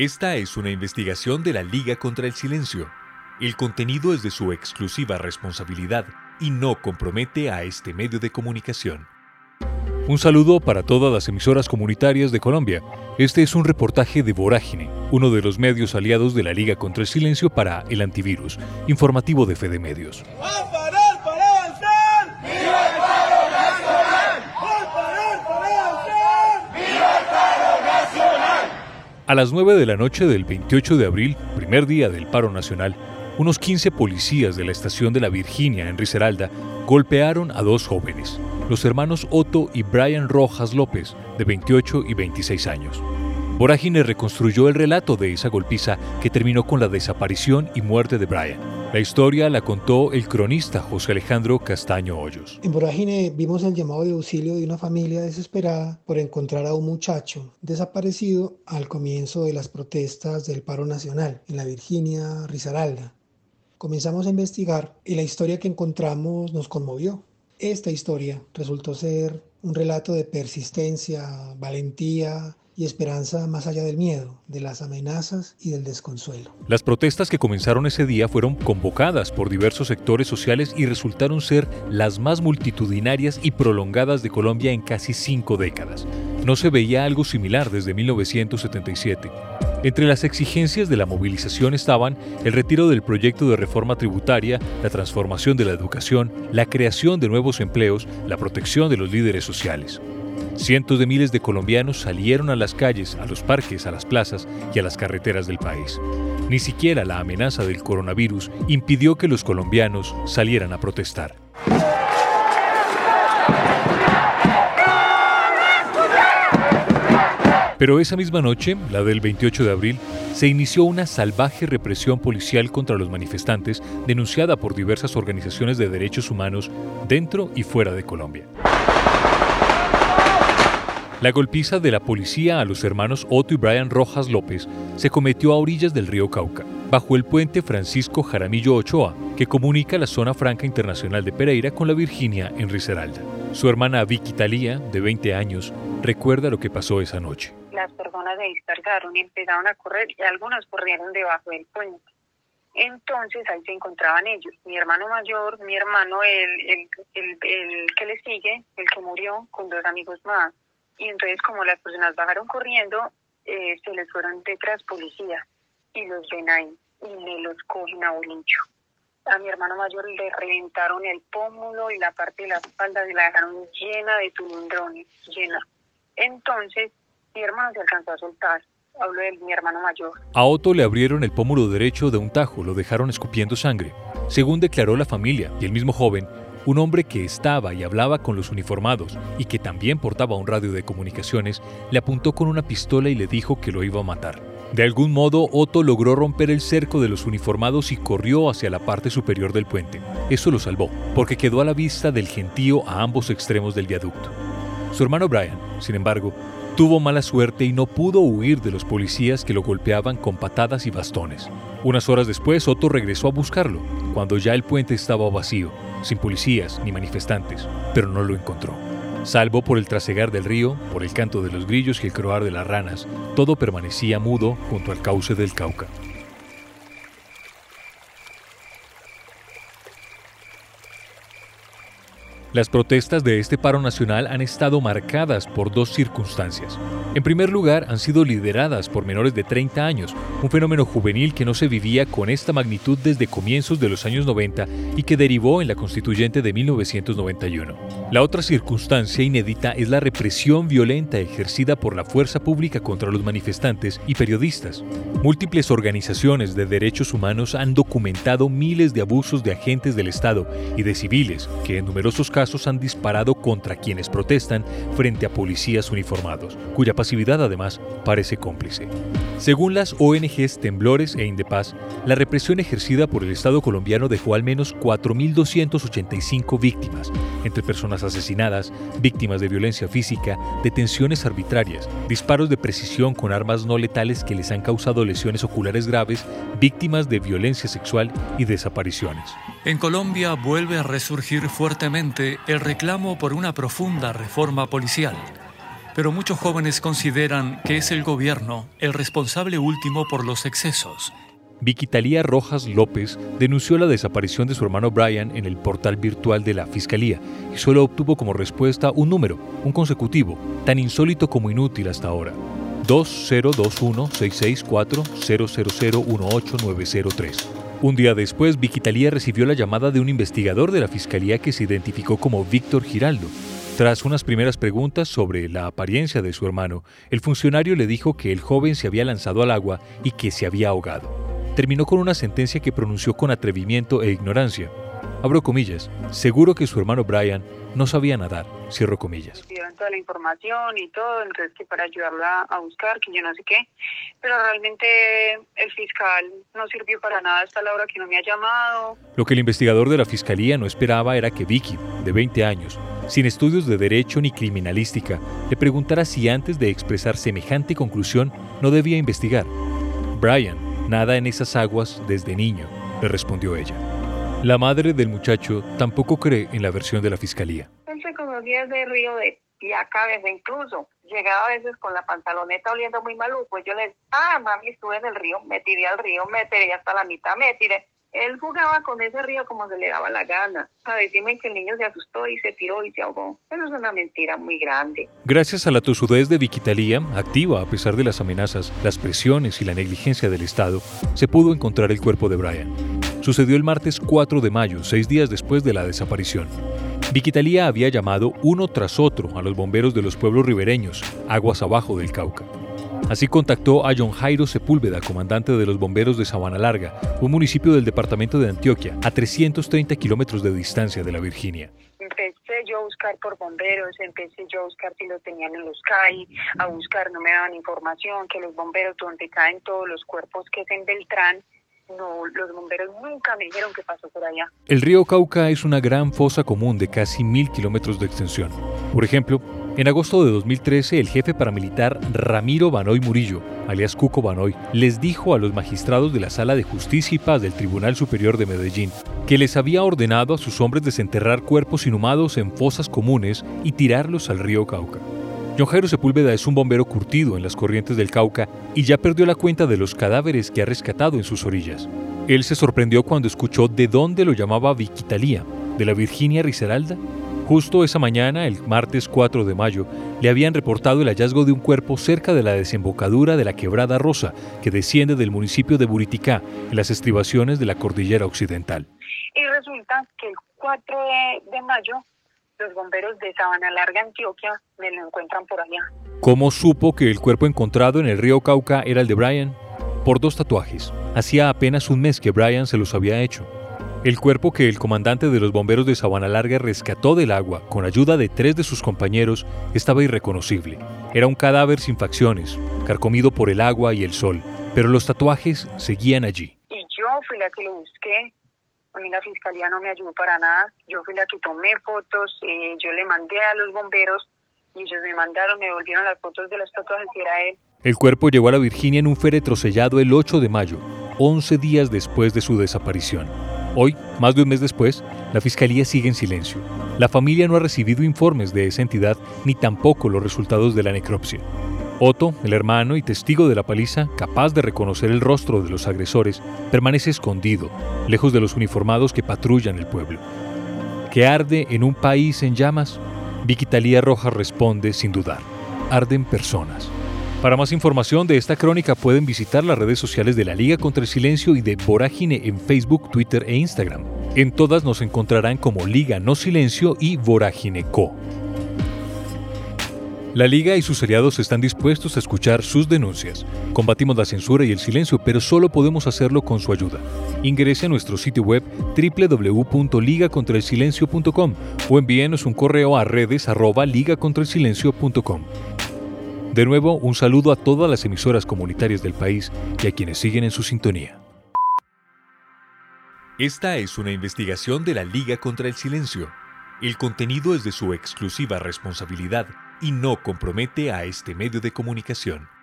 Esta es una investigación de la Liga contra el Silencio. El contenido es de su exclusiva responsabilidad y no compromete a este medio de comunicación. Un saludo para todas las emisoras comunitarias de Colombia. Este es un reportaje de Vorágine, uno de los medios aliados de la Liga contra el Silencio para el antivirus, informativo de Fede Medios. A las 9 de la noche del 28 de abril, primer día del paro nacional, unos 15 policías de la estación de la Virginia en Risaralda golpearon a dos jóvenes, los hermanos Otto y Brian Rojas López, de 28 y 26 años. Vorágine reconstruyó el relato de esa golpiza que terminó con la desaparición y muerte de Brian. La historia la contó el cronista José Alejandro Castaño Hoyos. En Vorágine vimos el llamado de auxilio de una familia desesperada por encontrar a un muchacho desaparecido al comienzo de las protestas del paro nacional en la Virginia Risaralda. Comenzamos a investigar y la historia que encontramos nos conmovió. Esta historia resultó ser un relato de persistencia, valentía y esperanza más allá del miedo, de las amenazas y del desconsuelo. Las protestas que comenzaron ese día fueron convocadas por diversos sectores sociales y resultaron ser las más multitudinarias y prolongadas de Colombia en casi cinco décadas. No se veía algo similar desde 1977. Entre las exigencias de la movilización estaban el retiro del proyecto de reforma tributaria, la transformación de la educación, la creación de nuevos empleos, la protección de los líderes sociales. Cientos de miles de colombianos salieron a las calles, a los parques, a las plazas y a las carreteras del país. Ni siquiera la amenaza del coronavirus impidió que los colombianos salieran a protestar. Pero esa misma noche, la del 28 de abril, se inició una salvaje represión policial contra los manifestantes denunciada por diversas organizaciones de derechos humanos dentro y fuera de Colombia. La golpiza de la policía a los hermanos Otto y Brian Rojas López se cometió a orillas del río Cauca, bajo el puente Francisco Jaramillo Ochoa, que comunica la zona franca internacional de Pereira con la Virginia en Risaralda. Su hermana Vicky Talía, de 20 años, recuerda lo que pasó esa noche. Las personas se dispersaron empezaron a correr y algunos corrieron debajo del puente. Entonces ahí se encontraban ellos, mi hermano mayor, mi hermano, el, el, el que le sigue, el que murió, con dos amigos más y entonces como las personas bajaron corriendo, eh, se les fueron detrás policías y los ven ahí y le los cogen a bolincho. A mi hermano mayor le reventaron el pómulo y la parte de la espalda y la dejaron llena de tulundrones, llena. Entonces mi hermano se alcanzó a soltar. Hablo de mi hermano mayor. A Otto le abrieron el pómulo derecho de un tajo, lo dejaron escupiendo sangre. Según declaró la familia y el mismo joven, un hombre que estaba y hablaba con los uniformados y que también portaba un radio de comunicaciones, le apuntó con una pistola y le dijo que lo iba a matar. De algún modo, Otto logró romper el cerco de los uniformados y corrió hacia la parte superior del puente. Eso lo salvó, porque quedó a la vista del gentío a ambos extremos del viaducto. Su hermano Brian, sin embargo, tuvo mala suerte y no pudo huir de los policías que lo golpeaban con patadas y bastones. Unas horas después, Otto regresó a buscarlo, cuando ya el puente estaba vacío, sin policías ni manifestantes, pero no lo encontró. Salvo por el trasegar del río, por el canto de los grillos y el croar de las ranas, todo permanecía mudo junto al cauce del Cauca. Las protestas de este paro nacional han estado marcadas por dos circunstancias. En primer lugar, han sido lideradas por menores de 30 años, un fenómeno juvenil que no se vivía con esta magnitud desde comienzos de los años 90 y que derivó en la constituyente de 1991. La otra circunstancia inédita es la represión violenta ejercida por la fuerza pública contra los manifestantes y periodistas. Múltiples organizaciones de derechos humanos han documentado miles de abusos de agentes del Estado y de civiles que en numerosos casos casos han disparado contra quienes protestan frente a policías uniformados, cuya pasividad además parece cómplice. Según las ONGs Temblores e Indepaz, la represión ejercida por el Estado colombiano dejó al menos 4.285 víctimas, entre personas asesinadas, víctimas de violencia física, detenciones arbitrarias, disparos de precisión con armas no letales que les han causado lesiones oculares graves, víctimas de violencia sexual y desapariciones. En Colombia vuelve a resurgir fuertemente el reclamo por una profunda reforma policial. Pero muchos jóvenes consideran que es el gobierno el responsable último por los excesos. Vicky Talía Rojas López denunció la desaparición de su hermano Brian en el portal virtual de la Fiscalía y solo obtuvo como respuesta un número, un consecutivo, tan insólito como inútil hasta ahora. 2021-664-000-18903. Un día después, Vicky Talía recibió la llamada de un investigador de la Fiscalía que se identificó como Víctor Giraldo. Tras unas primeras preguntas sobre la apariencia de su hermano, el funcionario le dijo que el joven se había lanzado al agua y que se había ahogado terminó con una sentencia que pronunció con atrevimiento e ignorancia. Abro comillas, seguro que su hermano Brian no sabía nadar, cierro comillas. Dieron toda la información y todo, entonces que para ayudarla a buscar, que yo no sé qué, pero realmente el fiscal no sirvió para nada hasta la hora que no me ha llamado. Lo que el investigador de la fiscalía no esperaba era que Vicky, de 20 años, sin estudios de derecho ni criminalística, le preguntara si antes de expresar semejante conclusión no debía investigar. Brian, Nada en esas aguas desde niño, le respondió ella. La madre del muchacho tampoco cree en la versión de la fiscalía. Él se conocía de río de Piaca desde incluso. Llegaba a veces con la pantaloneta oliendo muy maluco. Yo le ah, mami, estuve en el río, me tiré al río, me tiré hasta la mitad, me tiré. Él jugaba con ese río como se le daba la gana. A decirme que el niño se asustó y se tiró y se ahogó. Eso es una mentira muy grande. Gracias a la tosudez de Viquitalía, activa a pesar de las amenazas, las presiones y la negligencia del Estado, se pudo encontrar el cuerpo de Brian. Sucedió el martes 4 de mayo, seis días después de la desaparición. Viquitalía había llamado uno tras otro a los bomberos de los pueblos ribereños, aguas abajo del Cauca. Así contactó a John Jairo Sepúlveda, comandante de los bomberos de Sabana Larga, un municipio del departamento de Antioquia, a 330 kilómetros de distancia de la Virginia. Empecé yo a buscar por bomberos, empecé yo a buscar si lo tenían en los CAI, a buscar, no me daban información, que los bomberos donde caen todos los cuerpos que es en Beltrán, no, los bomberos nunca me dijeron qué pasó por allá. El río Cauca es una gran fosa común de casi mil kilómetros de extensión. Por ejemplo, en agosto de 2013, el jefe paramilitar Ramiro Banoy Murillo, alias Cuco Banoy, les dijo a los magistrados de la Sala de Justicia y Paz del Tribunal Superior de Medellín que les había ordenado a sus hombres desenterrar cuerpos inhumados en fosas comunes y tirarlos al río Cauca. John Jairo Sepúlveda es un bombero curtido en las corrientes del Cauca y ya perdió la cuenta de los cadáveres que ha rescatado en sus orillas. Él se sorprendió cuando escuchó de dónde lo llamaba Viquitalía, de la Virginia Risaralda Justo esa mañana, el martes 4 de mayo, le habían reportado el hallazgo de un cuerpo cerca de la desembocadura de la Quebrada Rosa, que desciende del municipio de Buriticá, en las estribaciones de la cordillera occidental. Y resulta que el 4 de, mayo, los bomberos de Sabana Larga, Antioquia, me lo encuentran por allá. ¿Cómo supo que el cuerpo encontrado en el río Cauca era el de Brian? Por dos tatuajes. Hacía apenas un mes que Brian se los había hecho. El cuerpo que el comandante de los bomberos de Sabana Larga rescató del agua con ayuda de tres de sus compañeros estaba irreconocible. Era un cadáver sin facciones, carcomido por el agua y el sol, pero los tatuajes seguían allí. Y yo fui la que lo busqué. A mí la fiscalía no me ayudó para nada. Yo fui la que tomé fotos, eh, yo le mandé a los bomberos y ellos me mandaron, me volvieron las fotos de los tatuajes y era él. El cuerpo llegó a la Virginia en un féretro sellado el 8 de mayo, 11 días después de su desaparición. Hoy, más de un mes después, la Fiscalía sigue en silencio. La familia no ha recibido informes de esa entidad ni tampoco los resultados de la necropsia. Otto, el hermano y testigo de la paliza, capaz de reconocer el rostro de los agresores, permanece escondido, lejos de los uniformados que patrullan el pueblo. ¿Que arde en un país en llamas? Vicky Rojas responde sin dudar. Arden personas. Para más información de esta crónica pueden visitar las redes sociales de la Liga contra el Silencio y de Vorágine en Facebook, Twitter e Instagram. En todas nos encontrarán como Liga No Silencio y Vorágine Co. La Liga y sus aliados están dispuestos a escuchar sus denuncias. Combatimos la censura y el silencio, pero solo podemos hacerlo con su ayuda. Ingrese a nuestro sitio web www.ligacontraelsilencio.com o envíenos un correo a redes de nuevo, un saludo a todas las emisoras comunitarias del país y a quienes siguen en su sintonía. Esta es una investigación de la Liga contra el Silencio. El contenido es de su exclusiva responsabilidad y no compromete a este medio de comunicación.